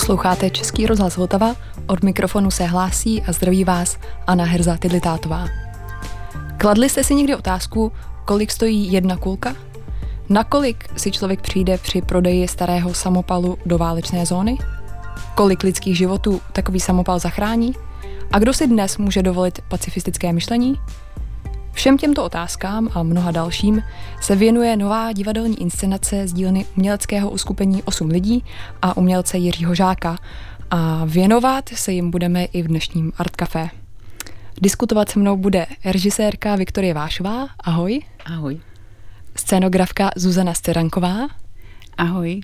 Posloucháte Český rozhlas Vltava, od mikrofonu se hlásí a zdraví vás Anna Herza Tidlitátová. Kladli jste si někdy otázku, kolik stojí jedna kulka? Nakolik si člověk přijde při prodeji starého samopalu do válečné zóny? Kolik lidských životů takový samopal zachrání? A kdo si dnes může dovolit pacifistické myšlení? Všem těmto otázkám a mnoha dalším se věnuje nová divadelní inscenace z dílny uměleckého uskupení 8 lidí a umělce Jiřího Žáka a věnovat se jim budeme i v dnešním Art Café. Diskutovat se mnou bude režisérka Viktorie Vášová. Ahoj. Ahoj. Scénografka Zuzana Steranková. Ahoj.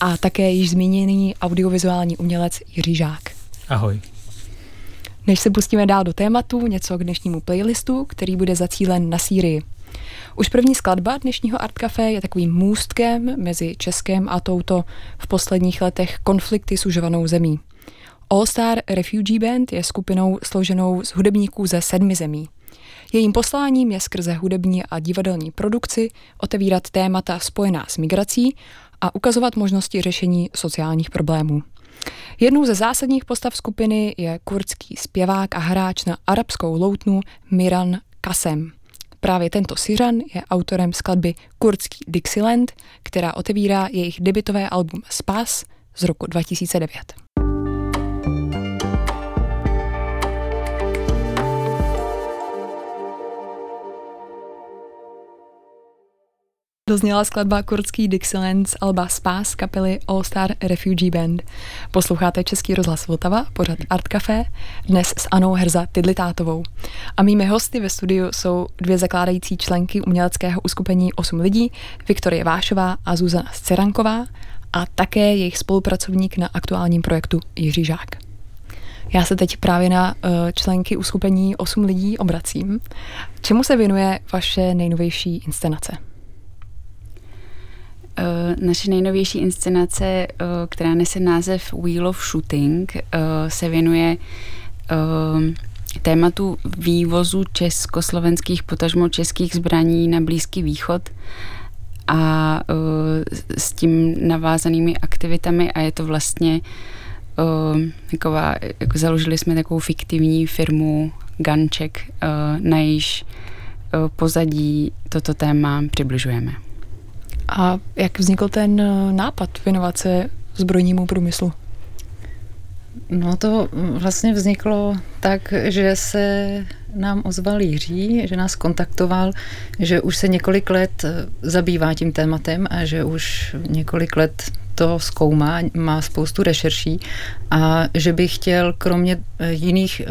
A také již zmíněný audiovizuální umělec Jiří Žák. Ahoj. Než se pustíme dál do tématu, něco k dnešnímu playlistu, který bude zacílen na Sýrii. Už první skladba dnešního Art Café je takovým můstkem mezi Českem a touto v posledních letech konflikty sužovanou zemí. All Star Refugee Band je skupinou složenou z hudebníků ze sedmi zemí. Jejím posláním je skrze hudební a divadelní produkci otevírat témata spojená s migrací a ukazovat možnosti řešení sociálních problémů. Jednou ze zásadních postav skupiny je kurdský zpěvák a hráč na arabskou loutnu Miran Kasem. Právě tento Syřan je autorem skladby Kurdský Dixieland, která otevírá jejich debitové album Spas z roku 2009. Dozněla skladba kurdský Dixieland z Alba Spas kapely All Star Refugee Band. Posloucháte Český rozhlas Vltava, pořad Art Café, dnes s Anou Herza Tidlitátovou. A mými hosty ve studiu jsou dvě zakládající členky uměleckého uskupení 8 lidí, Viktorie Vášová a Zuzana Sceranková a také jejich spolupracovník na aktuálním projektu Jiří Žák. Já se teď právě na uh, členky uskupení 8 lidí obracím. Čemu se věnuje vaše nejnovější inscenace? Eh, naše nejnovější inscenace, eh, která nese název Wheel of Shooting, eh, se věnuje tématu vývozu československých, potažmo českých zbraní na Blízký východ a s tím navázanými aktivitami a je to vlastně taková, jako založili jsme takovou fiktivní firmu Ganček, na jejíž pozadí toto téma přibližujeme. A jak vznikl ten eh, nápad věnovat se zbrojnímu průmyslu? No to vlastně vzniklo tak, že se nám ozval Jiří, že nás kontaktoval, že už se několik let eh, zabývá tím tématem a že už několik let to zkoumá, má spoustu rešerší a že by chtěl kromě eh, jiných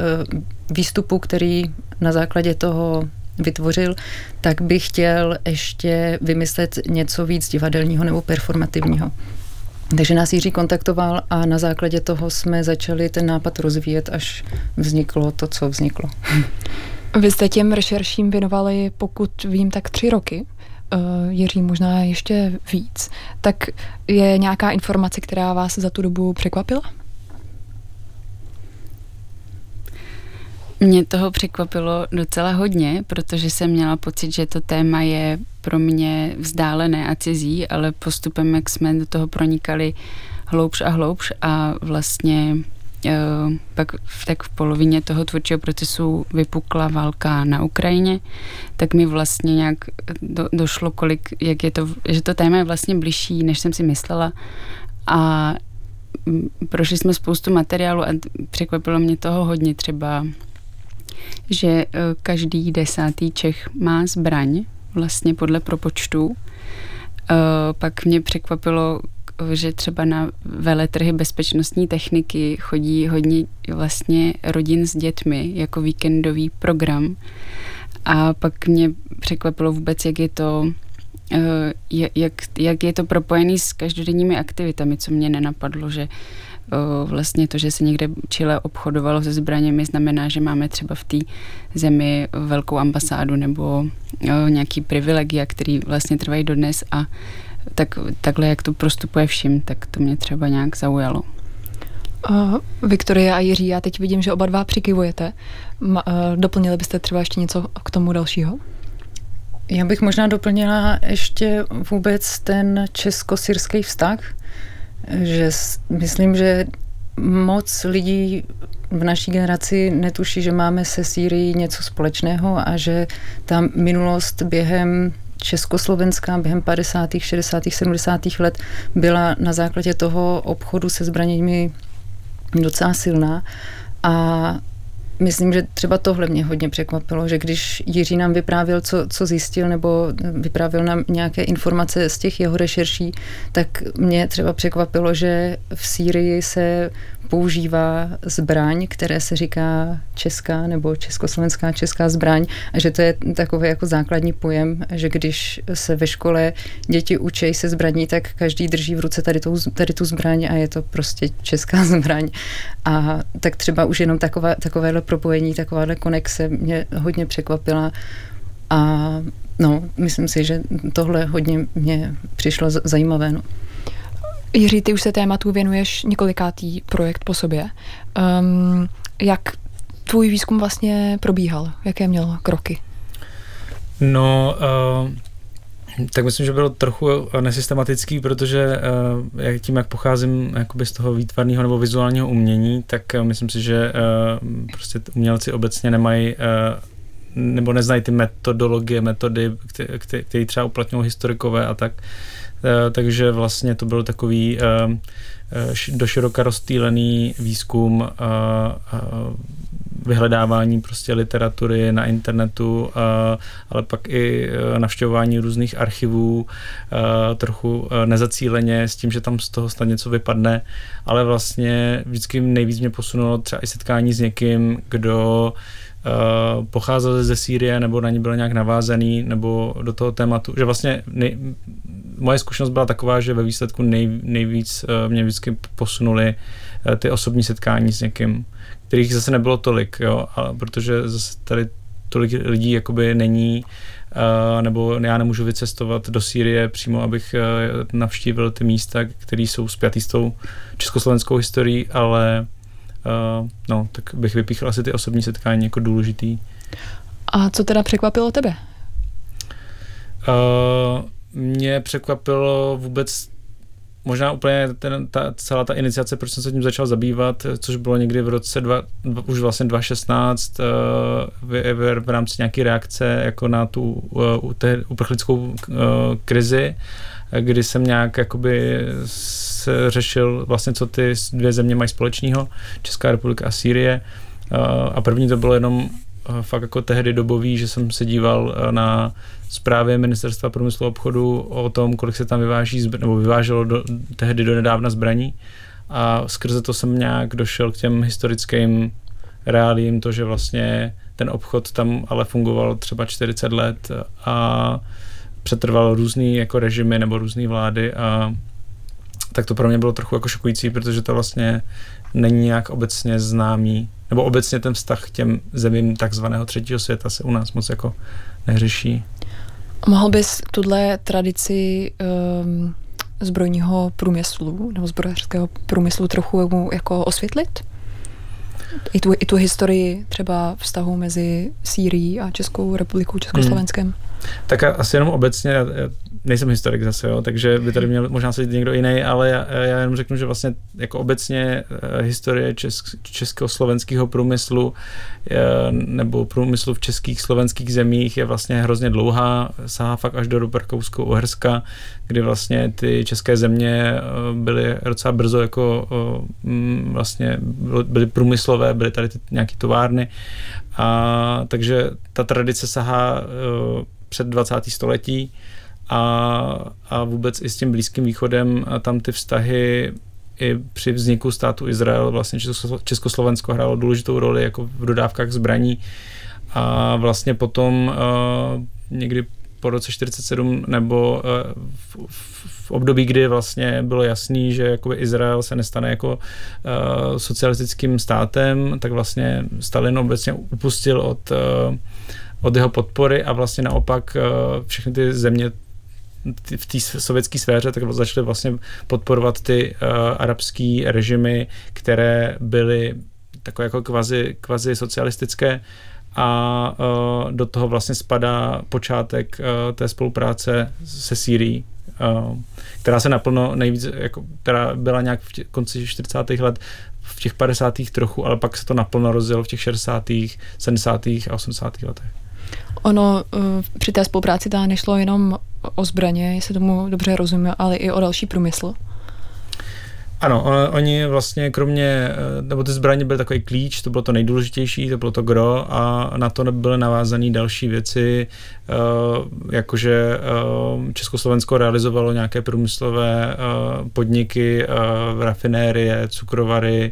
výstupů, který na základě toho vytvořil, tak bych chtěl ještě vymyslet něco víc divadelního nebo performativního. Takže nás Jiří kontaktoval a na základě toho jsme začali ten nápad rozvíjet, až vzniklo to, co vzniklo. Vy jste těm rešerším věnovali, pokud vím, tak tři roky. Uh, Jiří, možná ještě víc. Tak je nějaká informace, která vás za tu dobu překvapila? Mě toho překvapilo docela hodně, protože jsem měla pocit, že to téma je pro mě vzdálené a cizí, ale postupem, jak jsme do toho pronikali hloubš a hloubš a vlastně uh, pak v, tak v polovině toho tvůrčího procesu vypukla válka na Ukrajině, tak mi vlastně nějak do, došlo, kolik, jak je to, že to téma je vlastně bližší, než jsem si myslela. A prošli jsme spoustu materiálu a překvapilo mě toho hodně třeba že eh, každý desátý Čech má zbraň, vlastně podle propočtu. Eh, pak mě překvapilo, že třeba na veletrhy bezpečnostní techniky chodí hodně vlastně rodin s dětmi jako víkendový program. A pak mě překvapilo vůbec, jak je to eh, jak, jak je to propojený s každodenními aktivitami, co mě nenapadlo, že vlastně to, že se někde Chile obchodovalo se zbraněmi, znamená, že máme třeba v té zemi velkou ambasádu nebo nějaký privilegia, který vlastně trvají dodnes a tak, takhle, jak to prostupuje všim, tak to mě třeba nějak zaujalo. Uh, Viktoria a Jiří, já teď vidím, že oba dva přikivujete. uh, doplnili byste třeba ještě něco k tomu dalšího? Já bych možná doplnila ještě vůbec ten česko-syrský vztah, že myslím, že moc lidí v naší generaci netuší, že máme se Sýrií něco společného a že ta minulost během Československá během 50., 60., 70. let byla na základě toho obchodu se zbraněmi docela silná. A myslím, že třeba tohle mě hodně překvapilo, že když Jiří nám vyprávěl, co, co zjistil, nebo vyprávěl nám nějaké informace z těch jeho rešerší, tak mě třeba překvapilo, že v Sýrii se používá zbraň, které se říká česká nebo československá česká zbraň a že to je takový jako základní pojem, že když se ve škole děti učí se zbraní, tak každý drží v ruce tady, tou, tady tu zbraň a je to prostě česká zbraň. A tak třeba už jenom taková, takovéhle propojení, takováhle konexe mě hodně překvapila a no, myslím si, že tohle hodně mě přišlo zajímavé. No. Jiří, ty už se tématu věnuješ několikátý projekt po sobě. Um, jak tvůj výzkum vlastně probíhal? Jaké měl kroky? No, uh, tak myslím, že byl trochu nesystematický, protože uh, jak tím, jak pocházím jakoby z toho výtvarného nebo vizuálního umění, tak uh, myslím si, že uh, prostě umělci obecně nemají nebo neznají ty metodologie, metody, které třeba uplatňují historikové a tak. Eh, takže vlastně to byl takový eh, eh, doširoka rozstýlený výzkum vyhledávání prostě literatury na internetu, ale pak i navštěvování různých archivů, trochu nezacíleně s tím, že tam z toho snad něco vypadne, ale vlastně vždycky nejvíc mě posunulo třeba i setkání s někým, kdo uh, pocházel ze Sýrie nebo na ní byl nějak navázaný nebo do toho tématu, že vlastně nej, moje zkušenost byla taková, že ve výsledku nej, nejvíc uh, mě vždycky posunuli uh, ty osobní setkání s někým, kterých zase nebylo tolik, jo, a protože zase tady tolik lidí jakoby není, uh, nebo já nemůžu vycestovat do Sýrie přímo, abych uh, navštívil ty místa, které jsou spjatý s tou československou historií, ale uh, no, tak bych vypíchl asi ty osobní setkání jako důležitý. A co teda překvapilo tebe? Uh, mě překvapilo vůbec možná úplně ten, ta, celá ta iniciace, proč jsem se tím začal zabývat, což bylo někdy v roce dva, dva, už vlastně 2016 uh, v, v, v rámci nějaké reakce jako na tu uh, uprchlickou uh, krizi, kdy jsem nějak jakoby řešil vlastně, co ty dvě země mají společného, Česká republika a Sýrie. Uh, a první to bylo jenom fakt jako tehdy dobový, že jsem se díval uh, na zprávě Ministerstva průmyslu a obchodu o tom, kolik se tam vyváží, nebo vyváželo do, tehdy do nedávna zbraní. A skrze to jsem nějak došel k těm historickým reálím, to, že vlastně ten obchod tam ale fungoval třeba 40 let a přetrval různý jako režimy nebo různé vlády a tak to pro mě bylo trochu jako šokující, protože to vlastně není nějak obecně známý, nebo obecně ten vztah k těm zemím takzvaného třetího světa se u nás moc jako neřeší. Mohl bys tuhle tradici um, zbrojního průmyslu nebo zbrojařského průmyslu trochu jako osvětlit? I tu, I tu historii třeba vztahu mezi Sýrií a Českou republikou, Československem? Hmm. Tak asi jenom obecně, já nejsem historik zase, jo, takže by tady měl možná sedět někdo jiný, ale já, já jenom řeknu, že vlastně jako obecně uh, historie česk, československého průmyslu uh, nebo průmyslu v českých slovenských zemích je vlastně hrozně dlouhá, sahá fakt až do doby Rakousko-Uherska, kdy vlastně ty české země uh, byly docela brzo jako uh, vlastně byly průmyslové, byly tady ty nějaké továrny a takže ta tradice sahá před 20. století a, a vůbec i s tím Blízkým východem tam ty vztahy i při vzniku státu Izrael vlastně Československo hrálo důležitou roli jako v dodávkách zbraní. A vlastně potom uh, někdy po roce 47 nebo uh, v, v období, kdy vlastně bylo jasný, že jakoby Izrael se nestane jako uh, socialistickým státem, tak vlastně Stalin obecně upustil od uh, od jeho podpory a vlastně naopak všechny ty země v té sovětské sféře, tak začaly vlastně podporovat ty uh, arabské režimy, které byly takové jako kvazi, kvazi socialistické a uh, do toho vlastně spadá počátek uh, té spolupráce se Sýrií. která se naplno nejvíc, jako, která byla nějak v tě, konci 40. let v těch 50. trochu, ale pak se to naplno rozjelo v těch 60., 70. a 80. letech. Ono při té spolupráci ta nešlo jenom o zbraně, jestli tomu dobře rozumím, ale i o další průmysl. Ano, oni vlastně kromě, eh, nebo ty zbraně byly takový klíč, to bylo to nejdůležitější, to bylo to gro a na to byly navázané další věci, eh, jakože eh, Československo realizovalo nějaké průmyslové podniky, rafinérie, cukrovary,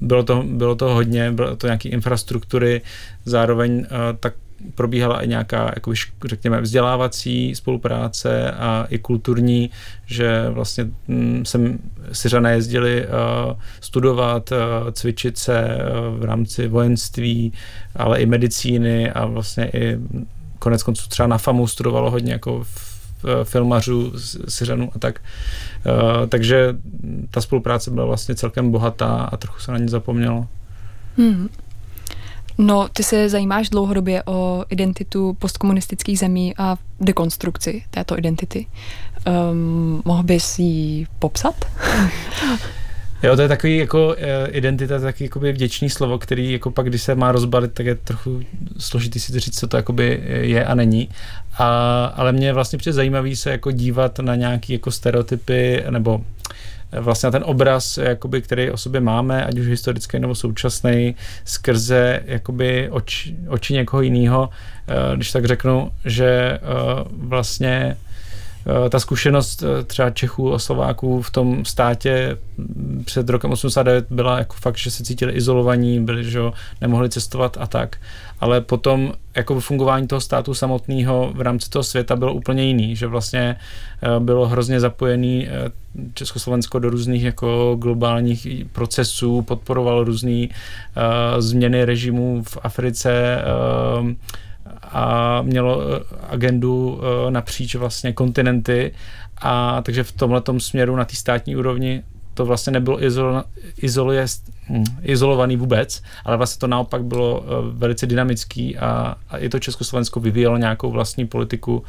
bylo to, bylo to hodně, bylo to nějaké infrastruktury, zároveň tak probíhala i nějaká, jako řekněme, vzdělávací spolupráce a i kulturní, že vlastně mm, sem Syřané jezdili uh, studovat, uh, cvičit se uh, v rámci vojenství, ale i medicíny a vlastně i konec konců třeba na FAMu studovalo hodně jako filmařů, Syřanů a tak. Takže ta spolupráce byla vlastně celkem bohatá a trochu se na ně zapomnělo. Hmm. No, ty se zajímáš dlouhodobě o identitu postkomunistických zemí a dekonstrukci této identity. Um, mohl bys ji popsat? Jo, to je takový jako eh, identita, taky jakoby vděčný slovo, který jako pak, když se má rozbalit, tak je trochu složitý si to říct, co to jakoby je a není. A, ale mě vlastně přijde zajímavý se jako dívat na nějaký jako stereotypy nebo vlastně ten obraz, jakoby, který o sobě máme, ať už historický nebo současný, skrze jakoby oči, oči někoho jiného, eh, když tak řeknu, že eh, vlastně eh, ta zkušenost třeba Čechů a Slováků v tom státě před rokem 89 byla jako fakt, že se cítili izolovaní, byli, že nemohli cestovat a tak ale potom jako fungování toho státu samotného v rámci toho světa bylo úplně jiný, že vlastně eh, bylo hrozně zapojený eh, Československo do různých jako globálních procesů, podporoval různé uh, změny režimů v Africe uh, a mělo agendu napříč vlastně kontinenty. A takže v tomhle směru na té státní úrovni to vlastně nebylo izolo, izoluje, hm, izolovaný vůbec, ale vlastně to naopak bylo uh, velice dynamický a, a i to Československo vyvíjelo nějakou vlastní politiku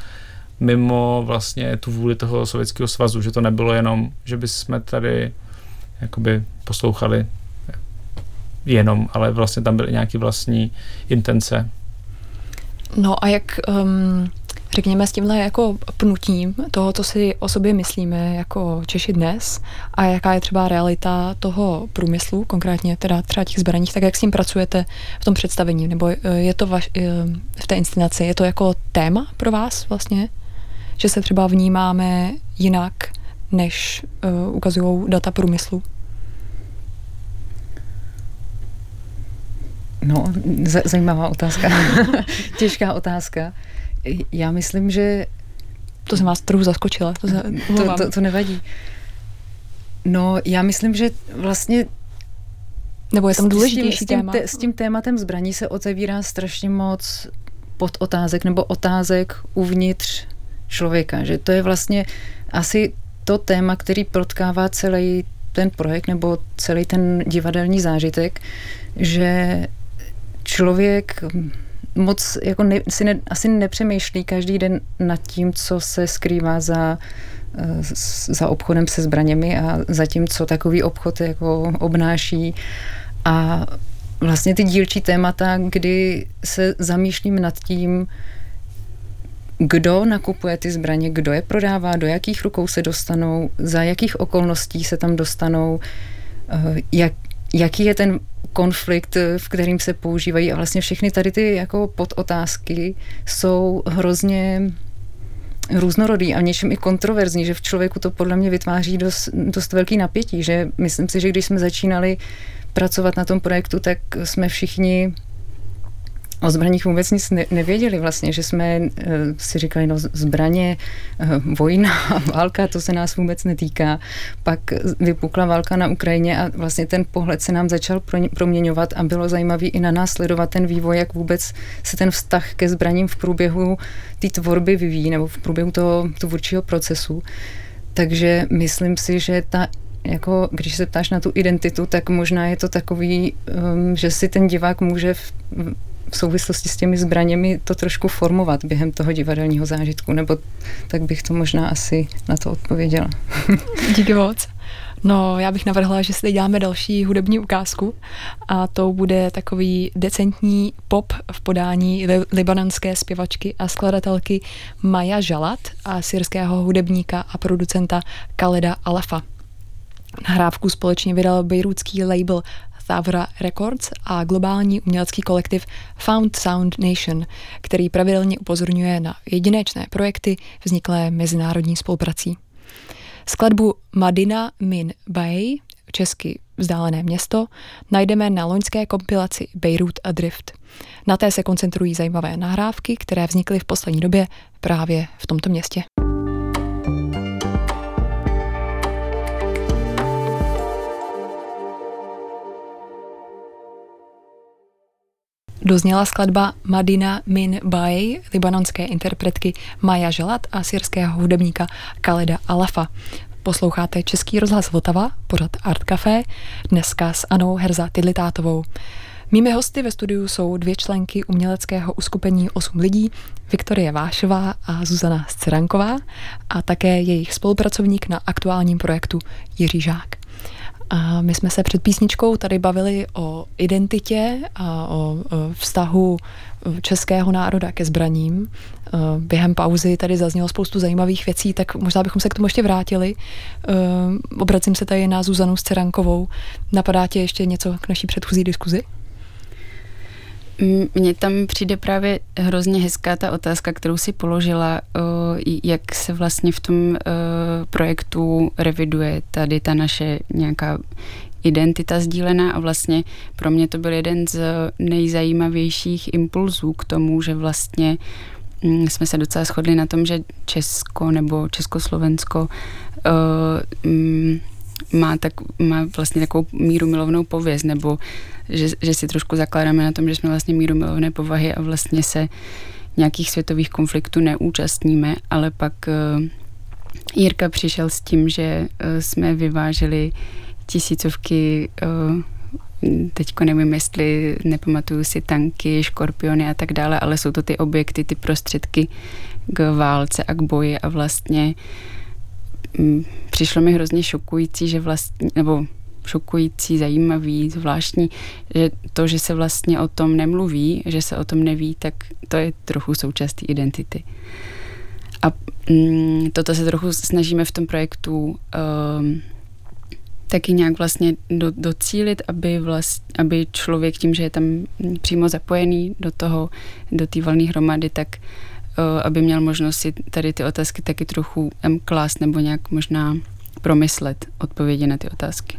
mimo vlastně tu vůli toho Sovětského svazu, že to nebylo jenom, že by jsme tady jakoby poslouchali jenom, ale vlastně tam byly nějaké vlastní intence. No a jak um, řekněme, s tímhle jako pnutím toho, co si o sobě myslíme jako Češi dnes a jaká je třeba realita toho průmyslu, konkrétně teda třeba těch zbraních, tak jak s tím pracujete v tom představení, nebo eh, je to vaš, eh, v té inscenaci, je to jako téma pro vás vlastně, že se třeba vnímáme jinak, než uh, ukazují data průmyslu? No, zajímavá otázka. Těžká otázka já myslím, že... To jsem vás trochu zaskočila. To, za, to, to, to nevadí. No, já myslím, že vlastně nebo je tam důležitější s tím, téma? S tím tématem zbraní se otevírá strašně moc pod otázek nebo otázek uvnitř člověka, že to je vlastně asi to téma, který protkává celý ten projekt nebo celý ten divadelní zážitek, že člověk moc jako ne, si ne, asi nepřemýšlí každý den nad tím, co se skrývá za, eh, za obchodem se zbraněmi a za tím, co takový obchod jako obnáší. A vlastně ty dílčí témata, kdy se zamýšlím nad tím, kdo nakupuje ty zbraně, kdo je prodává, do jakých rukou se dostanou, za jakých okolností se tam dostanou, eh, jak, jaký je ten konflikt, v kterým se používají? A vlastně všechny tady ty jako podotázky jsou hrozně různorodý a něčím i kontroverzní, že v člověku to podle mě vytváří dost, dost velký napětí, že myslím si, že když jsme začínali pracovat na tom projektu, tak jsme všichni o zbraních vůbec nic ne, nevěděli vlastně, že jsme uh, si říkali, no zbraně, uh, vojna, válka, to se nás vůbec netýká. Pak vypukla válka na Ukrajině a vlastně ten pohled se nám začal pro, proměňovat a bylo zajímavý i na nás sledovat ten vývoj, jak vůbec se ten vztah ke zbraním v průběhu té tvorby vyvíjí nebo v průběhu toho tvůrčího procesu. Takže myslím si, že ta jako když se ptáš na tu identitu, tak možná je to takový, um, že si ten divák může v, v souvislosti s těmi zbraněmi to trošku formovat během toho divadelního zážitku, nebo tak bych to možná asi na to odpověděla. Díky moc. No, já bych navrhla, že si děláme další hudební ukázku a to bude takový decentní pop v podání li- libanonské zpěvačky a skladatelky Maja Žalat a syrského hudebníka a producenta Kaleda Alefa. Nahrávku společně vydal bejrůdský label Thavra Records a globální umělecký kolektiv Found Sound Nation, který pravidelně upozorňuje na jedinečné projekty vzniklé mezinárodní spoluprací. Skladbu Madina Min Bay, česky vzdálené město, najdeme na loňské kompilaci Beirut a Drift. Na té se koncentrují zajímavé nahrávky, které vznikly v poslední době právě v tomto městě. Dozněla skladba Madina Min Bay, libanonské interpretky Maja Želat a syrského hudebníka Kaleda Alafa. Posloucháte Český rozhlas Vltava, pořad Art Café, dneska s Anou Herza Tidlitátovou. Mými hosty ve studiu jsou dvě členky uměleckého uskupení 8 lidí, Viktorie Vášová a Zuzana Sceranková a také jejich spolupracovník na aktuálním projektu Jiří Žák. A my jsme se před písničkou tady bavili o identitě a o vztahu českého národa ke zbraním. Během pauzy tady zaznělo spoustu zajímavých věcí, tak možná bychom se k tomu ještě vrátili. Obracím se tady na Zuzanu Scerankovou. Napadá tě ještě něco k naší předchozí diskuzi? Mně tam přijde právě hrozně hezká ta otázka, kterou si položila, jak se vlastně v tom projektu reviduje tady ta naše nějaká identita sdílená. A vlastně pro mě to byl jeden z nejzajímavějších impulzů k tomu, že vlastně jsme se docela shodli na tom, že Česko nebo Československo má, tak, má vlastně takovou míru milovnou pověst, nebo že, že si trošku zakládáme na tom, že jsme vlastně míru milovné povahy a vlastně se nějakých světových konfliktů neúčastníme, ale pak uh, Jirka přišel s tím, že uh, jsme vyváželi tisícovky uh, teďko nevím, jestli nepamatuju si tanky, škorpiony a tak dále, ale jsou to ty objekty, ty prostředky k válce a k boji a vlastně Mm, přišlo mi hrozně šokující, že vlastně, nebo šokující, zajímavý, zvláštní, že to, že se vlastně o tom nemluví, že se o tom neví, tak to je trochu součástí identity. A mm, toto se trochu snažíme v tom projektu um, taky nějak vlastně do, docílit, aby, vlast, aby člověk tím, že je tam přímo zapojený do toho, do té valné hromady, tak uh, aby měl možnost si tady ty otázky taky trochu klást nebo nějak možná promyslet odpovědi na ty otázky.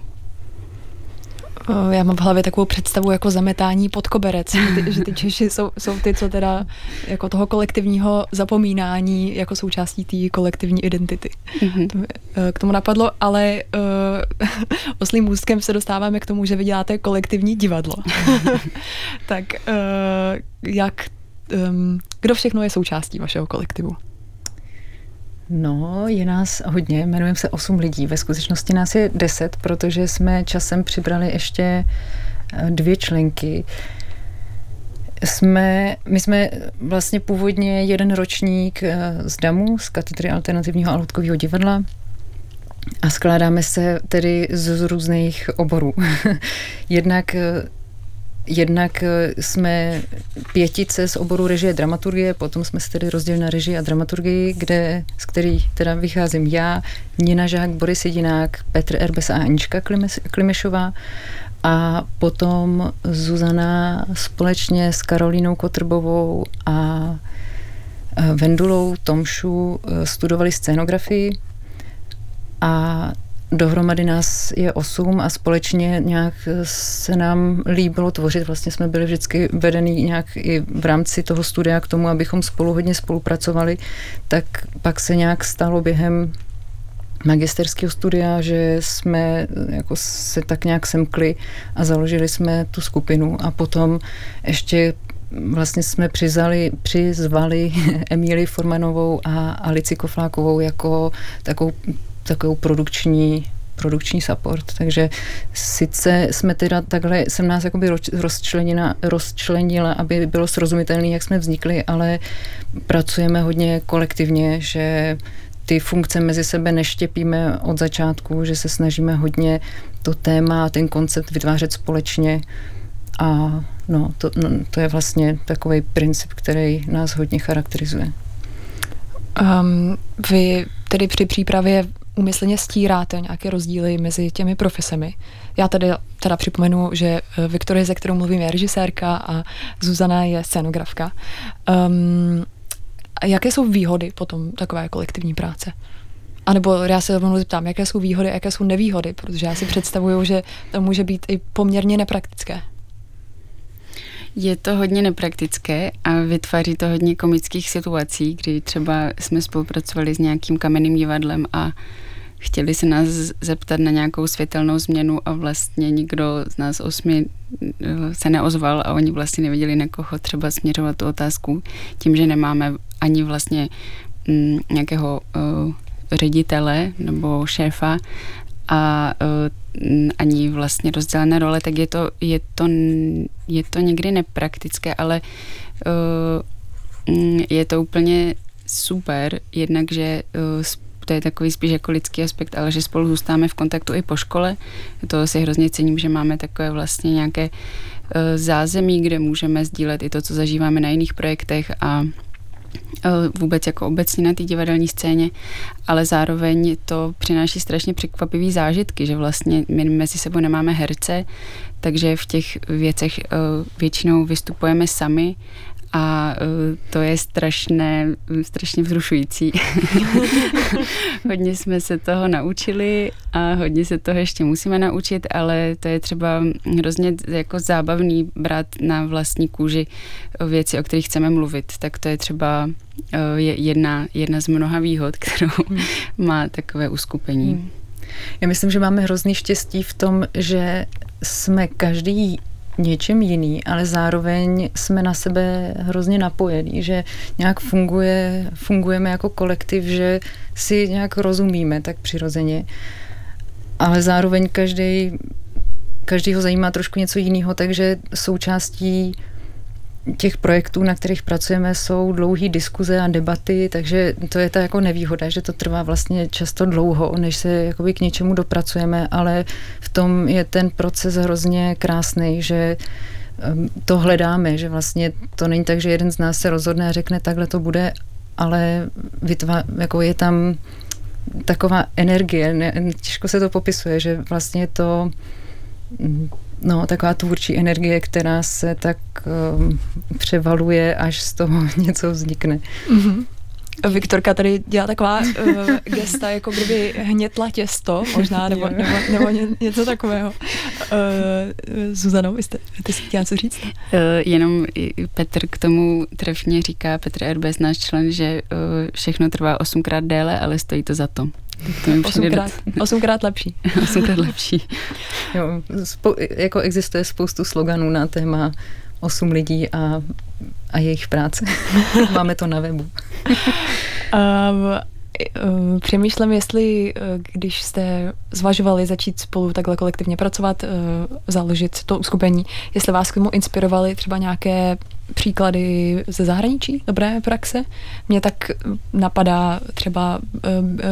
Eh, já mám v hlavě takovou představu jako zametání pod koberec, že ty, že ty Češi jsou, jsou ty, co teda jako toho kolektivního zapomínání jako součástí té kolektivní identity. Mm-hmm. To, eh, k tomu napadlo, ale uh, oslým můstkem se dostáváme k tomu, že vy děláte kolektivní divadlo. tak uh, jak um, kdo všechno je součástí vašeho kolektivu? No, je nás hodně, jmenujeme se 8 lidí. Ve skutečnosti nás je 10, protože jsme časem přibrali ještě eh, dvě členky. Jsme, my jsme vlastně původně jeden ročník eh, z DAMu, z katedry alternativního a loutkového divadla, a skládáme se tedy z různých oborů. Jednak eh, Jednak eh, jsme pětice z oboru režie dramaturgie, potom jsme se tedy rozdělili na režii a dramaturgii, kde, z který teda vycházím já, Nina Žák, Boris Jedinák, Petr Erbes a Anička Klimešová a potom Zuzana společně s Karolínou Kotrbovou a eh, Vendulou Tomšu eh, studovali scénografii a Dohromady nás je osm a společně nějak se nám líbilo tvořit. Vlastně jsme byli vždycky vedený nějak i v rámci toho studia k tomu, abychom spolu hodně spolupracovali. Tak pak se nějak stalo během magisterského studia, že jsme jako se tak nějak semkli a založili jsme tu skupinu a potom ještě vlastně jsme přizali, přizvali Emíli Formanovou a Alici Koflákovou jako takovou takovou produkční produkční support. Takže sice jsme teda takhle, jsem nás jakoby rozčlenila, rozčlenila, aby bylo srozumitelné, jak jsme vznikli, ale pracujeme hodně kolektivně, že ty funkce mezi sebe neštěpíme od začátku, že se snažíme hodně to téma, ten koncept vytvářet společně a no, to, no, to je vlastně takový princip, který nás hodně charakterizuje. Um, vy tedy při přípravě umyslně stíráte nějaké rozdíly mezi těmi profesemi. Já tady teda připomenu, že eh, Viktorie, ze kterou mluvím, je režisérka a Zuzana je scenografka. Um, jaké jsou výhody potom takové kolektivní práce? A nebo já se rovnou zeptám, jaké jsou výhody a jaké jsou nevýhody, protože já si představuju, že to může být i poměrně nepraktické. Je to hodně nepraktické a vytváří to hodně komických situací, kdy třeba jsme spolupracovali s nějakým kamenným divadlem a chtěli se nás zeptat na nějakou světelnou změnu a vlastně nikdo z nás osmi eh, se neozval a oni vlastně nevěděli, na koho třeba směřovat tu otázku tím, že nemáme ani vlastně mm, nějakého uh, ředitele nebo šéfa a uh, ani vlastně rozdělené role, tak je to, je to, je to někdy nepraktické, ale uh, je to úplně super, jednak, že uh, to je takový spíš jako lidský aspekt, ale že spolu zůstáváme v kontaktu i po škole. To si hrozně cením, že máme takové vlastně nějaké zázemí, kde můžeme sdílet i to, co zažíváme na jiných projektech a vůbec jako obecně na té divadelní scéně, ale zároveň to přináší strašně překvapivý zážitky, že vlastně my mezi sebou nemáme herce, takže v těch věcech většinou vystupujeme sami a uh, to je strašné, strašně vzrušující. hodně jsme se toho naučili a hodně se toho ještě musíme naučit, ale to je třeba hrozně jako zábavný brát na vlastní kůži věci, o kterých chceme mluvit. Tak to je třeba uh, jedna, jedna z mnoha výhod, kterou hmm. má takové uskupení. Hmm. Já myslím, že máme hrozný štěstí v tom, že jsme každý něčem jiný, ale zároveň jsme na sebe hrozně napojení, že nějak funguje, fungujeme jako kolektiv, že si nějak rozumíme tak přirozeně, ale zároveň každý každý ho zajímá trošku něco jiného, takže součástí těch projektů, na kterých pracujeme, jsou dlouhé diskuze a debaty, takže to je ta jako nevýhoda, že to trvá vlastně často dlouho, než se jakoby k něčemu dopracujeme, ale v tom je ten proces hrozně krásný, že to hledáme, že vlastně to není tak, že jeden z nás se rozhodne a řekne, takhle to bude, ale vytvá, jako je tam taková energie, ne, těžko se to popisuje, že vlastně to no, taková tvůrčí energie, která se tak um, převaluje, až z toho něco vznikne. Mm-hmm. Viktorka tady dělá taková uh, gesta, jako kdyby hnětla těsto, možná, nebo, nebo, nebo ně, něco takového. Uh, Zuzano, vy jste, ty jsi chtěla co říct? Uh, jenom Petr k tomu trefně říká, Petr Erbes, náš člen, že uh, všechno trvá osmkrát déle, ale stojí to za to. To mi osmkrát, osmkrát lepší. osmkrát lepší. Jo, spo, jako existuje spoustu sloganů na téma osm lidí a, a jejich práce. Máme to na webu. um, Přemýšlím, jestli když jste zvažovali začít spolu takhle kolektivně pracovat, založit to uskupení, jestli vás k tomu inspirovali třeba nějaké příklady ze zahraničí, dobré praxe. Mně tak napadá třeba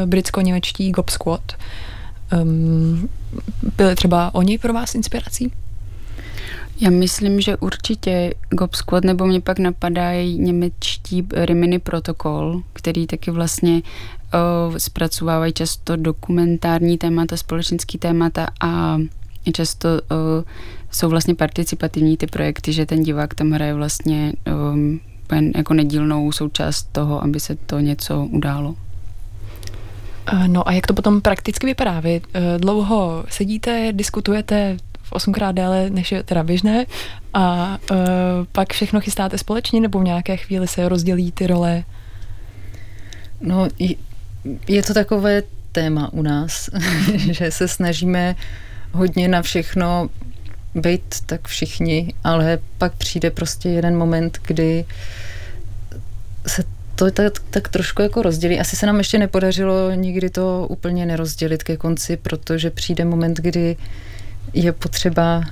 britsko-němečtí Gob Squad. Um, byly třeba oni pro vás inspirací? Já myslím, že určitě Gob Squad, nebo mě pak napadají němečtí Rimini protokol, který taky vlastně uh, zpracovávají často dokumentární témata, společenský témata a často uh, jsou vlastně participativní ty projekty, že ten divák tam hraje vlastně um, jako nedílnou součást toho, aby se to něco událo. No a jak to potom prakticky vypadá? Vy dlouho sedíte, diskutujete v osmkrát déle, než je teda běžné a uh, pak všechno chystáte společně nebo v nějaké chvíli se rozdělí ty role? No, je to takové téma u nás, že se snažíme hodně na všechno být tak všichni, ale pak přijde prostě jeden moment, kdy se to tak, tak trošku jako rozdělí. Asi se nám ještě nepodařilo nikdy to úplně nerozdělit ke konci, protože přijde moment, kdy je potřeba,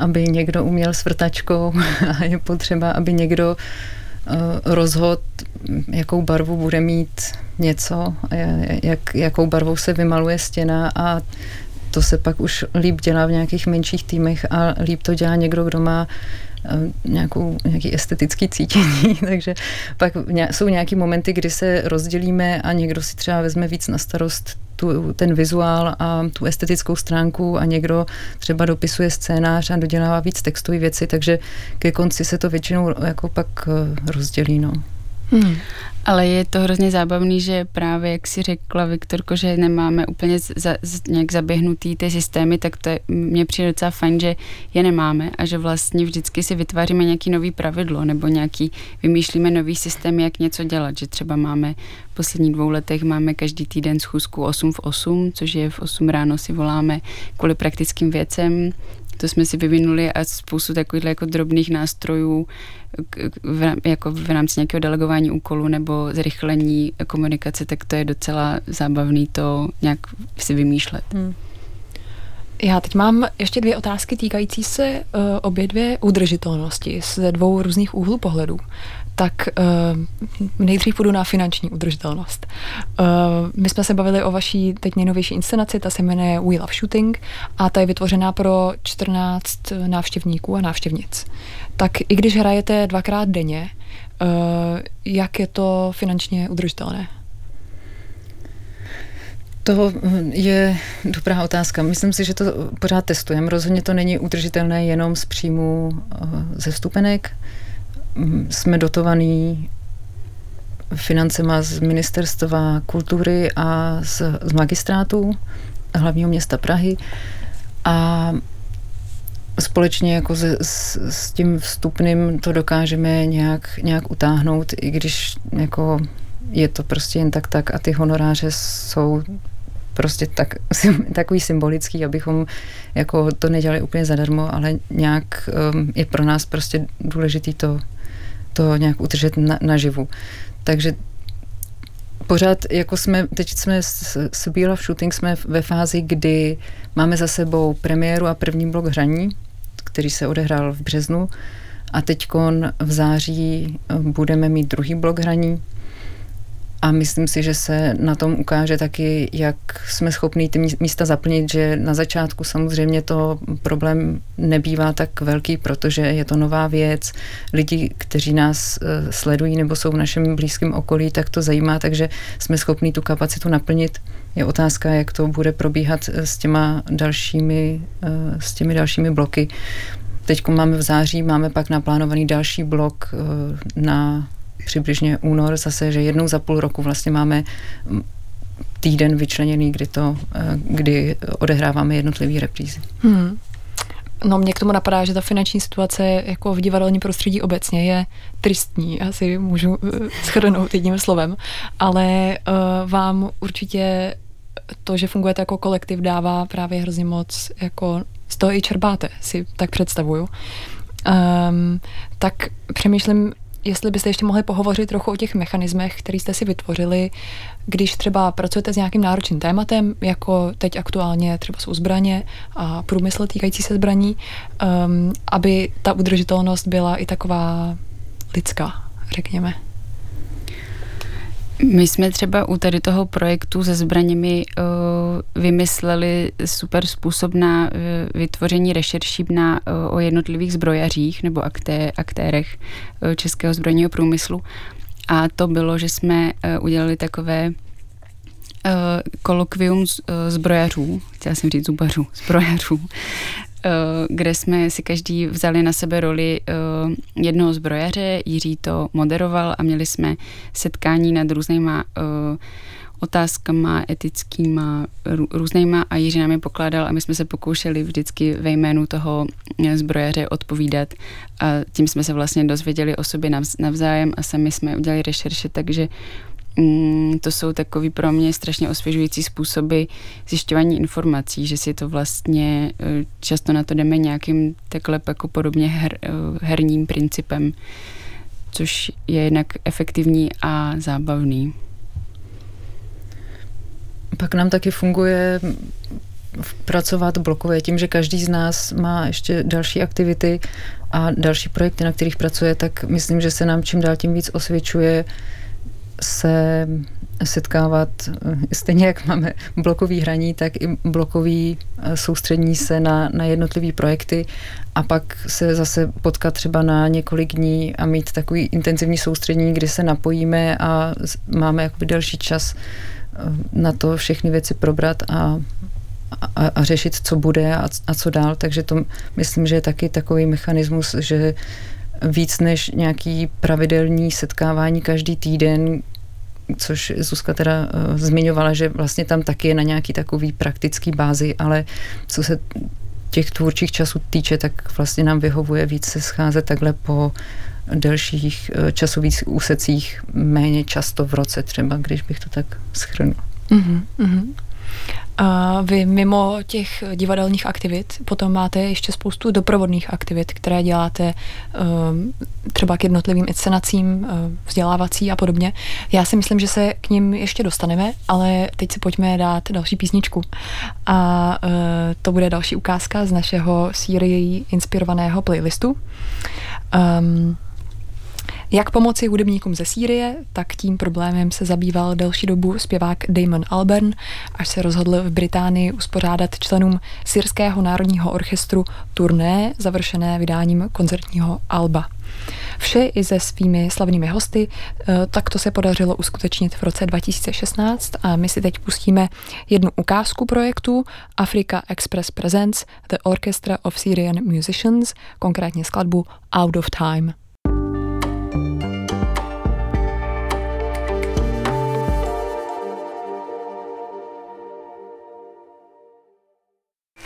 aby někdo uměl s vrtačkou a je potřeba, aby někdo uh, rozhod, jakou barvu bude mít něco, jak, jakou barvou se vymaluje stěna a to se pak už líp dělá v nějakých menších týmech a líp to dělá někdo, kdo má Eh, nějakou, nějaký estetický cítění, takže pak jsou nějaký momenty, kdy se rozdělíme a někdo si třeba vezme víc na starost tu, ten vizuál a tu estetickou stránku a někdo třeba dopisuje scénář a dodělává víc textové věci, takže ke konci se to většinou jako pak eh, rozdělí. No. Hmm. Ale je to hrozně zábavný, že právě, jak si řekla Viktorko, že nemáme úplně za, nějak zaběhnutý ty systémy, tak to je, mně přijde docela fajn, že je nemáme a že vlastně vždycky si vytváříme nějaký nový pravidlo nebo nějaký, vymýšlíme nový systém, jak něco dělat, že třeba máme v posledních dvou letech máme každý týden schůzku 8 v 8, což je v 8 ráno si voláme kvůli praktickým věcem, to jsme si vyvinuli a spoustu takových jako drobných nástrojů v, jako v rámci nějakého delegování úkolu nebo zrychlení komunikace, tak to je docela zábavný to nějak si vymýšlet. Hmm. Já teď mám ještě dvě otázky týkající se uh, obě dvě udržitelnosti ze dvou různých úhlů pohledu tak uh, nejdřív půjdu na finanční udržitelnost. Uh, my jsme se bavili o vaší teď nejnovější inscenaci, ta se jmenuje We Love Shooting a ta je vytvořená pro 14 návštěvníků a návštěvnic. Tak i když hrajete dvakrát denně, uh, jak je to finančně udržitelné? To je dobrá otázka. Myslím si, že to pořád testujeme. Rozhodně to není udržitelné jenom z příjmu ze stupenek jsme dotovaní financema z ministerstva kultury a z, z magistrátu hlavního města Prahy a společně jako se, s, s tím vstupným to dokážeme nějak, nějak utáhnout, i když jako je to prostě jen tak tak a ty honoráře jsou prostě tak, takový symbolický, abychom jako to nedělali úplně zadarmo, ale nějak um, je pro nás prostě důležitý to to nějak udržet na, naživu. Takže pořád, jako jsme, teď jsme s, s Bíla v Shooting, jsme ve fázi, kdy máme za sebou premiéru a první blok hraní, který se odehrál v březnu a teď v září budeme mít druhý blok hraní a myslím si, že se na tom ukáže taky, jak jsme schopni ty místa zaplnit, že na začátku samozřejmě to problém nebývá tak velký, protože je to nová věc. Lidi, kteří nás eh, sledují nebo jsou v našem blízkém okolí, tak to zajímá, takže jsme schopni tu kapacitu naplnit. Je otázka, jak to bude probíhat eh, s těma dalšími, eh, s těmi dalšími bloky. Teď máme v září, máme pak naplánovaný další blok na přibližně únor, zase, že jednou za půl roku vlastně máme týden vyčleněný, kdy to, eh, kdy odehráváme jednotlivé reprízy. Hmm. No mě k tomu napadá, že ta finanční situace jako v divadelní prostředí obecně je tristní, asi můžu uh, shrnout jedním slovem, ale uh, vám určitě to, že fungujete jako kolektiv, dává právě hrozně moc, jako z toho i čerpáte, si tak představuju. Um, tak přemýšlím, jestli byste ještě mohli pohovořit trochu o těch mechanismech, který jste si vytvořili, když třeba pracujete s nějakým náročným tématem, jako teď aktuálně třeba jsou zbraně a průmysl týkající se zbraní, um, aby ta udržitelnost byla i taková lidská, řekněme. My jsme třeba u tady toho projektu se zbraněmi uh, vymysleli super způsob na uh, vytvoření rešerší na, uh, o jednotlivých zbrojařích nebo akté, aktérech českého zbrojního průmyslu. A to bylo, že jsme udělali takové kolokvium zbrojařů, chtěla jsem říct zubařů, zbrojařů, Eh, kde jsme si každý vzali na sebe roli eh, jednoho zbrojaře, Jiří to moderoval a měli jsme setkání nad různýma eh, otázkama etickýma, různýma a Jiří nám je pokládal a my jsme se pokoušeli vždycky ve jménu toho zbrojaře odpovídat a tím jsme se vlastně dozvěděli o sobě navzájem a sami jsme udělali rešerše, takže Mm, to jsou takový pro mě strašně osvěžující způsoby zjišťování informací, že si to vlastně eh, často na to jdeme nějakým takhle jako podobně her, eh, herním principem. což je jinak efektivní a zábavný. Pak nám taky funguje pracovat blokově tím, že každý z nás má ještě další aktivity a další projekty, na kterých pracuje, tak myslím, že se nám čím dál tím víc osvědčuje se setkávat, eh, stejně jak máme blokový hraní, tak i blokový eh, soustřední se na, na jednotlivé projekty a pak se zase potkat třeba na několik dní a mít takový intenzivní soustřední, kdy se napojíme a máme jakoby další čas eh, na to všechny věci probrat a, a, a řešit, co bude a, a co dál. Takže to myslím, že je taky takový mechanismus, že víc než nějaký pravidelný setkávání každý týden, což Zuzka teda uh, zmiňovala, že vlastně tam taky je na nějaký takový praktický bázi, ale co se těch tvůrčích časů týče, tak vlastně nám vyhovuje víc se scházet takhle po delších uh, časových úsecích, méně často v roce třeba, když bych to tak schrnul. Mm-hmm, mm-hmm. A vy mimo těch divadelních aktivit potom máte ještě spoustu doprovodných aktivit, které děláte ehm, třeba k jednotlivým inscenacím, ehm, vzdělávací a podobně. Já si myslím, že se k ním ještě dostaneme, ale teď si pojďme dát další písničku. A eh, to bude další ukázka z našeho Sýrii inspirovaného playlistu. Um, jak pomoci hudebníkům ze Sýrie, tak tím problémem se zabýval delší dobu zpěvák Damon Albarn, až se rozhodl v Británii uspořádat členům Syrského národního orchestru turné, završené vydáním koncertního alba. Vše i se svými slavnými hosty, eh, tak to se podařilo uskutečnit v roce 2016 a my si teď pustíme jednu ukázku projektu Africa Express Presents The Orchestra of Syrian Musicians, konkrétně skladbu Out of Time.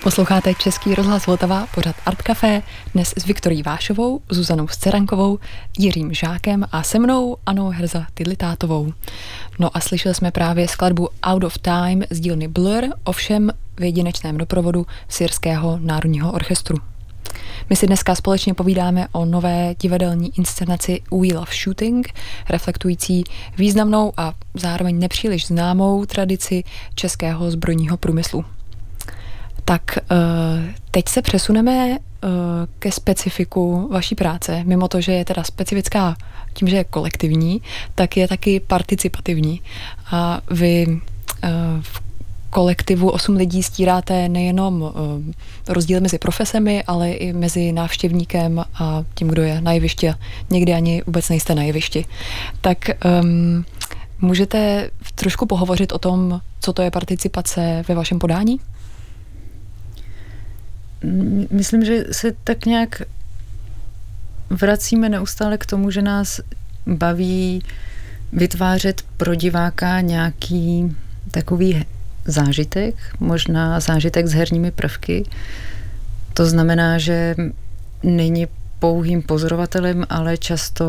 Posloucháte Český rozhlas Vltava, pořad Art Café, dnes s Viktorí Vášovou, Zuzanou Scerankovou, Jiřím Žákem a se mnou Anou Herza Tidlitátovou. No a slyšeli jsme právě skladbu Out of Time z dílny Blur, ovšem v jedinečném doprovodu Syrského národního orchestru. My si dneska společně povídáme o nové divadelní inscenaci We Love Shooting, reflektující významnou a zároveň nepříliš známou tradici českého zbrojního průmyslu. Tak eh, teď se přesuneme eh, ke specifiku vaší práce. Mimo to, že je teda specifická tím, že je kolektivní, tak je taky participativní. A vy eh, v kolektivu osm lidí stíráte nejenom rozdíl mezi profesemi, ale i mezi návštěvníkem a tím, kdo je na jevišti. Někdy ani vůbec nejste na jevišti. Tak um, můžete trošku pohovořit o tom, co to je participace ve vašem podání? Myslím, že se tak nějak vracíme neustále k tomu, že nás baví vytvářet pro diváka nějaký takový zážitek, možná zážitek s herními prvky. To znamená, že není pouhým pozorovatelem, ale často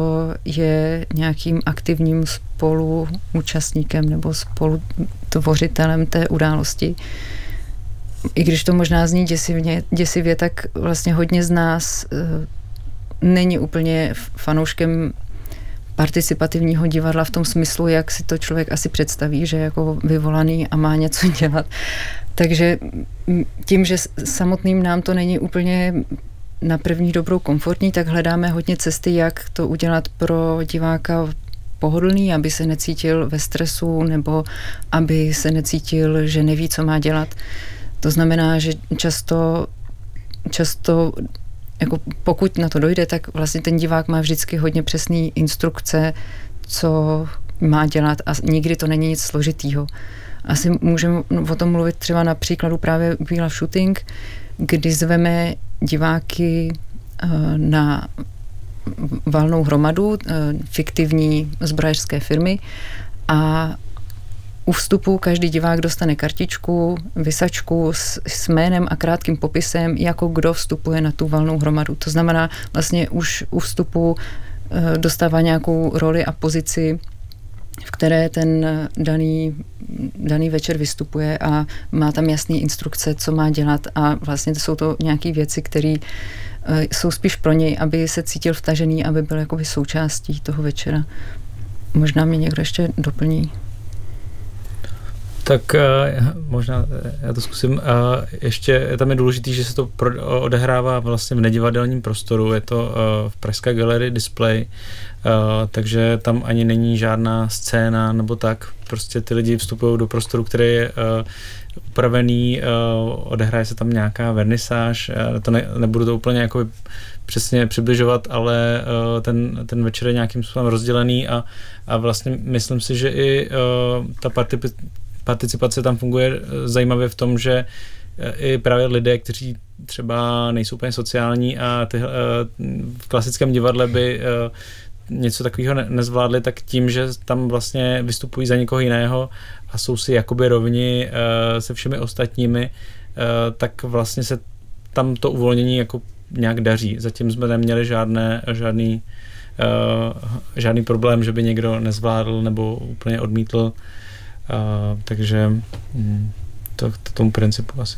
je nějakým aktivním spoluúčastníkem nebo spolutvořitelem té události i když to možná zní děsivně, děsivě, tak vlastně hodně z nás uh, není úplně fanouškem participativního divadla v tom smyslu, jak si to člověk asi představí, že je jako vyvolaný a má něco dělat. Takže tím, že samotným nám to není úplně na první dobrou komfortní, tak hledáme hodně cesty, jak to udělat pro diváka pohodlný, aby se necítil ve stresu nebo aby se necítil, že neví, co má dělat. To znamená, že často, často jako pokud na to dojde, tak vlastně ten divák má vždycky hodně přesné instrukce, co má dělat a nikdy to není nic složitýho. Asi můžeme o tom mluvit třeba na příkladu právě Bíla Shooting, kdy zveme diváky eh, na valnou hromadu eh, fiktivní zbrojařské firmy a u vstupu každý divák dostane kartičku, vysačku s, s jménem a krátkým popisem, jako kdo vstupuje na tu valnou hromadu. To znamená, vlastně už u vstupu e, dostává nějakou roli a pozici v které ten daný, daný večer vystupuje a má tam jasné instrukce, co má dělat a vlastně to jsou to nějaké věci, které eh, jsou spíš pro něj, aby se cítil vtažený, aby byl jakoby součástí toho večera. Možná mě někdo ještě doplní. Tak uh, možná eh, já to zkusím. Uh, ještě tam je důležité, že se to odehrává vlastně v nedivadelním prostoru. Je to v Pražské galerii display, takže tam ani není žádná scéna nebo tak. Prostě ty lidi vstupují do prostoru, který je upravený, odehraje se tam nějaká vernisáž. To ne, nebudu to úplně jako přesně přibližovat, ale ten, ten večer je nějakým způsobem rozdělený a, a vlastně myslím si, že i ta participace participace tam funguje eh, zajímavě v tom, že eh, i právě lidé, kteří třeba nejsou úplně sociální a ty, eh, v klasickém divadle by něco takového nezvládli, tak tím, že tam vlastně vystupují za někoho jiného a jsou si jakoby rovni se všemi ostatními, tak vlastně se tam to uvolnění jako nějak daří. Zatím jsme neměli žádné, žádný, žádný problém, že by někdo nezvládl nebo úplně odmítl Uh, takže mm, to, to tomu principu asi.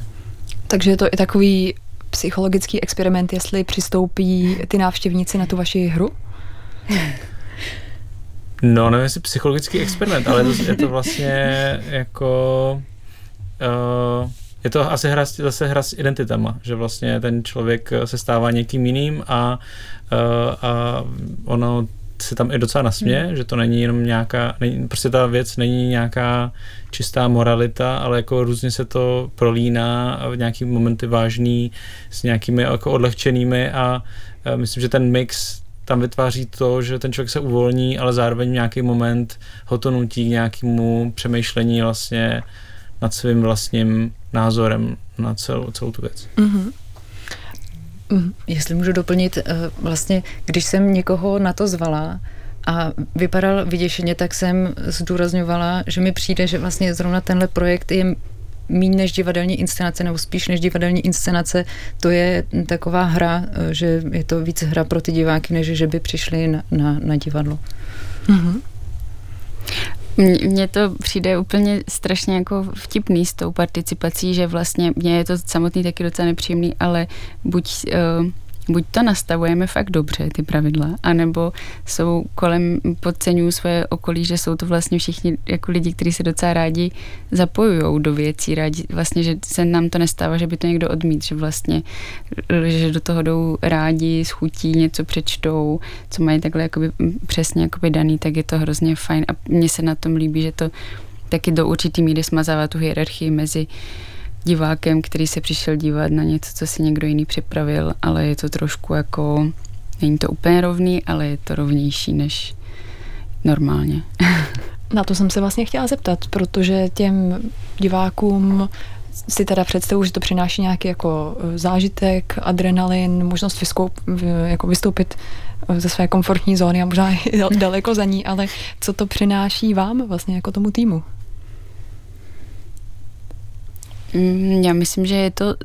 Takže je to i takový psychologický experiment, jestli přistoupí ty návštěvníci na tu vaši hru? No, nevím, jestli psychologický experiment, ale je to, je to vlastně jako... Uh, je to asi hra, zase hra s identitama, že vlastně ten člověk se stává někým jiným a, uh, a ono se tam i docela nasměje, hmm. že to není jenom nějaká, není, prostě ta věc není nějaká čistá moralita, ale jako různě se to prolíná a nějaký momenty vážný s nějakými jako odlehčenými a, a myslím, že ten mix tam vytváří to, že ten člověk se uvolní, ale zároveň nějaký moment ho to nutí k nějakému přemýšlení vlastně nad svým vlastním názorem na celou, celou tu věc. Mm-hmm. Mm, jestli můžu doplnit, eh, vlastně, když jsem někoho na to zvala a vypadal vyděšeně, tak jsem zdůrazňovala, že mi přijde, že vlastně zrovna tenhle projekt je méně než divadelní inscenace, nebo spíš než divadelní inscenace, to je taková hra, eh, že je to víc hra pro ty diváky, než že by přišli na, na, na divadlo. Mm-hmm. Mně to přijde úplně strašně jako vtipný s tou participací, že vlastně mě je to samotný taky docela nepříjemný, ale buď uh, buď to nastavujeme fakt dobře, ty pravidla, anebo jsou kolem, podceňují svoje okolí, že jsou to vlastně všichni jako lidi, kteří se docela rádi zapojují do věcí, rádi, vlastně, že se nám to nestává, že by to někdo odmít, že vlastně, že do toho jdou rádi, schutí, něco přečtou, co mají takhle jakoby přesně jakoby daný, tak je to hrozně fajn. A mně se na tom líbí, že to taky do určitý míry smazává tu hierarchii mezi divákem, který se přišel dívat na něco, co si někdo jiný připravil, ale je to trošku jako, není to úplně rovný, ale je to rovnější než normálně. Na to jsem se vlastně chtěla zeptat, protože těm divákům si teda představu, že to přináší nějaký jako e, zážitek, adrenalin, možnost vyskoup, jako vystoupit e, ze své komfortní zóny a možná i daleko za ní, ale co to přináší vám vlastně jako tomu týmu? Mm, já myslím, že je to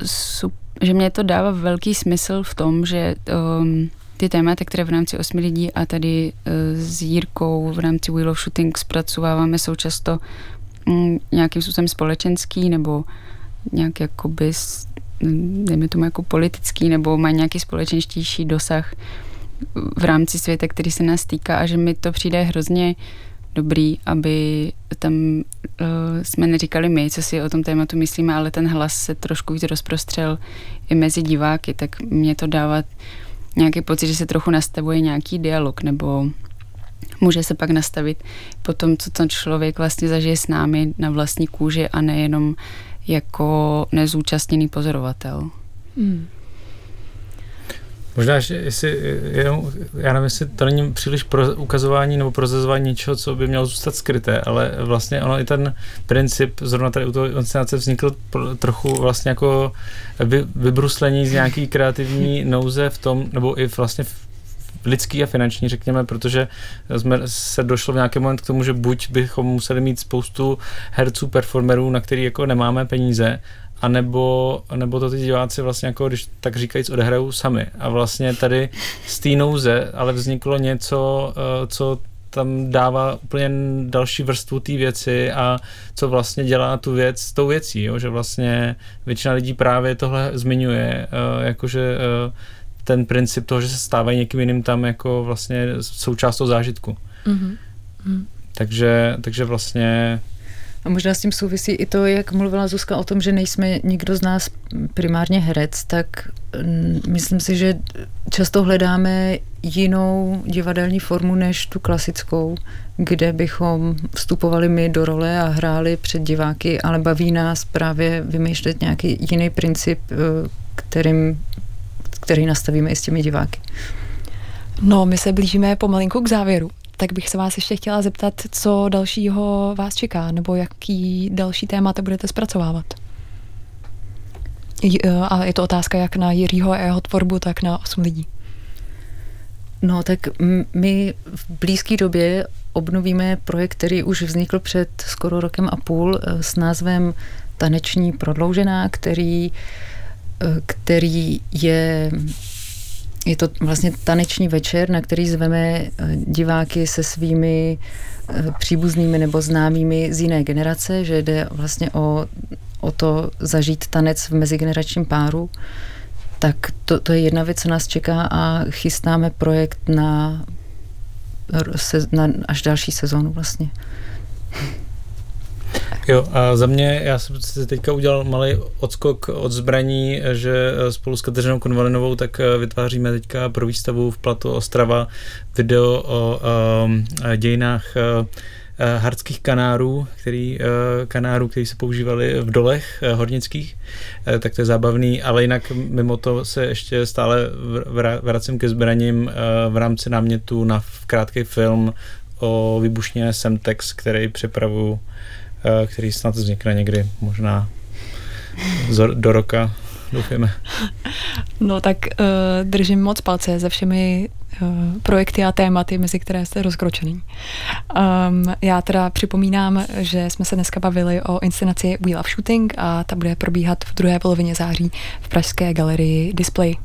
že mě to dává velký smysl v tom, že um, ty témata, které v rámci osmi lidí a tady uh, s Jírkou v rámci Wheel of Shooting zpracováváme, jsou často um, nějakým způsobem společenský nebo nějak jakoby, dejme tomu jako politický, nebo mají nějaký společenštější dosah v rámci světa, který se nás týká a že mi to přijde hrozně uh, dobrý, aby tam uh, jsme neříkali my, co si o tom tématu myslíme, ale ten hlas se trošku víc rozprostřel i mezi diváky, tak mě to dává nějaký pocit, že se trochu nastavuje nějaký dialog, nebo může se pak nastavit po tom, co ten člověk vlastně zažije s námi na vlastní kůži a nejenom jako nezúčastněný pozorovatel. Hmm. Možná, že jestli, jenom, já nevím, jestli to není příliš pro ukazování nebo prozazování něčeho, co by mělo zůstat skryté, ale vlastně ono i ten princip, zrovna tady u toho inscenace vznikl trochu vlastně jako vy, vybruslení z nějaký kreativní nouze v tom, nebo i vlastně v lidský a finanční, řekněme, protože jsme se došlo v nějaký moment k tomu, že buď bychom museli mít spoustu herců, performerů, na který jako nemáme peníze, a nebo, nebo to ty diváci vlastně jako, když tak říkajíc, odehrajou sami. A vlastně tady z té nouze ale vzniklo něco, eh, co tam dává úplně další vrstvu té věci a co vlastně dělá tu věc s tou věcí, jo? že vlastně většina lidí právě tohle zmiňuje, uh, jakože uh, ten princip toho, že se stávají někým jiným tam jako vlastně součást toho zážitku. Mm-hmm. Takže, takže vlastně a možná s tím souvisí i to, jak mluvila Zuzka o tom, že nejsme nikdo z nás primárně herec, tak mm, myslím si, že často hledáme jinou divadelní formu než tu klasickou, kde bychom vstupovali my do role a hráli před diváky, ale baví nás právě vymýšlet nějaký jiný princip, eh, kterým, který nastavíme i s těmi diváky. No, my se blížíme pomalinku k závěru tak bych se vás ještě chtěla zeptat, co dalšího vás čeká, nebo jaký další témata budete zpracovávat. E, a je to otázka jak na Jiřího a jeho tvorbu, tak na osm lidí. No, tak my v blízké době obnovíme projekt, který už vznikl před skoro rokem a půl e, s názvem Taneční prodloužená, který, e, který je je to vlastně taneční večer, na který zveme eh, diváky se svými eh, příbuznými nebo známými z jiné generace, že jde vlastně o, o to zažít tanec v mezigeneračním páru. Tak to, to je jedna věc, co nás čeká a chystáme projekt na, na až další sezónu vlastně. Jo, a za mě, já jsem si teďka udělal malý odskok od zbraní, že spolu s Kateřinou Konvalinovou tak eh, vytváříme teďka pro výstavu v Platu Ostrava video o um, dějinách uh, hardských kanárů, který, kanárů, který se používali v dolech hornických, tak to je zábavný, ale jinak mimo to se ještě stále vracím ke zbraním v rámci námětu na krátký film o výbušně Semtex, který připravuju Eh, který snad vznikne někdy možná do roka, doufujeme. No tak uh, držím moc palce ze všemi uh, projekty a tématy, mezi které jste rozkročený. Um, já teda připomínám, že jsme se dneska bavili o inscenaci We Love Shooting a ta bude probíhat v druhé polovině září v Pražské galerii Display.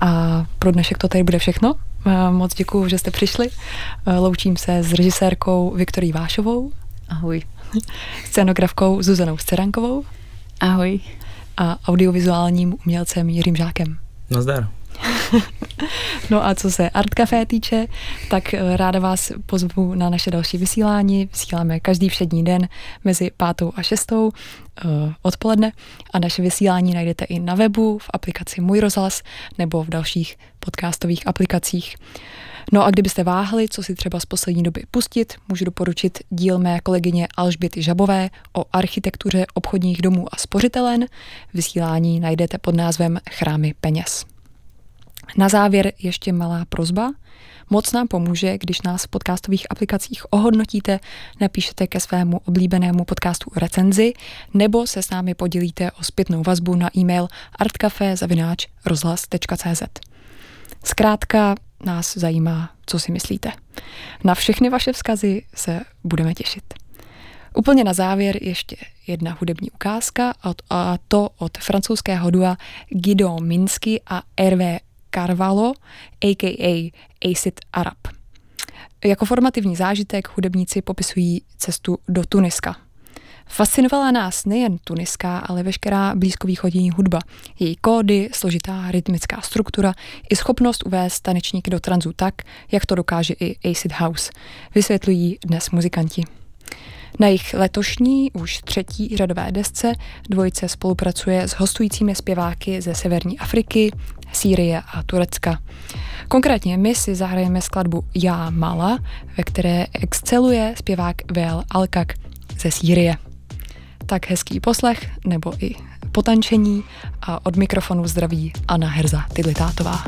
A pro dnešek to tady bude všechno. Uh, moc děkuji, že jste přišli. Uh, loučím se s režisérkou Viktorí Vášovou. Ahoj scenografkou Zuzanou Scerankovou. Ahoj. A audiovizuálním umělcem Jiřím Žákem. Nazdar. no a co se Art Café týče, tak eh, ráda vás pozvu na naše další vysílání. Vysíláme každý všední den mezi pátou a šestou uh, odpoledne a naše vysílání najdete i na webu, v aplikaci Můj rozhlas nebo v dalších podcastových aplikacích. No a kdybyste váhali, co si třeba z poslední doby pustit, můžu doporučit díl mé kolegyně Alžběty Žabové o architektuře obchodních domů a spořitelen. Vysílání najdete pod názvem Chrámy peněz. Na závěr ještě malá prozba. Moc nám pomůže, když nás v podcastových aplikacích ohodnotíte, napíšete ke svému oblíbenému podcastu recenzi nebo se s námi podělíte o zpětnou vazbu na e-mail artcafe.rozhlas.cz. Zkrátka nás zajímá, co si myslíte. Na všechny vaše vzkazy se budeme těšit. Úplně na závěr ještě jedna hudební ukázka, a to od francouzského dua Guido Minsky a Hervé Carvalho, a.k.a. Acid Arab. Jako formativní zážitek hudebníci popisují cestu do Tuniska – Fascinovala nás nejen tuniská, ale veškerá blízkovýchodní hudba, její kódy, složitá rytmická struktura i schopnost uvést tanečníky do tranzu tak, jak to dokáže i Acid House, vysvětlují dnes muzikanti. Na jejich letošní, už třetí řadové desce dvojice spolupracuje s hostujícími zpěváky ze Severní Afriky, Sýrie a Turecka. Konkrétně my si zahrajeme skladbu Já Mala, ve které exceluje zpěvák Vel Alkak ze Sýrie tak hezký poslech nebo i potančení a od mikrofonu zdraví Anna Herza Tidlitátová.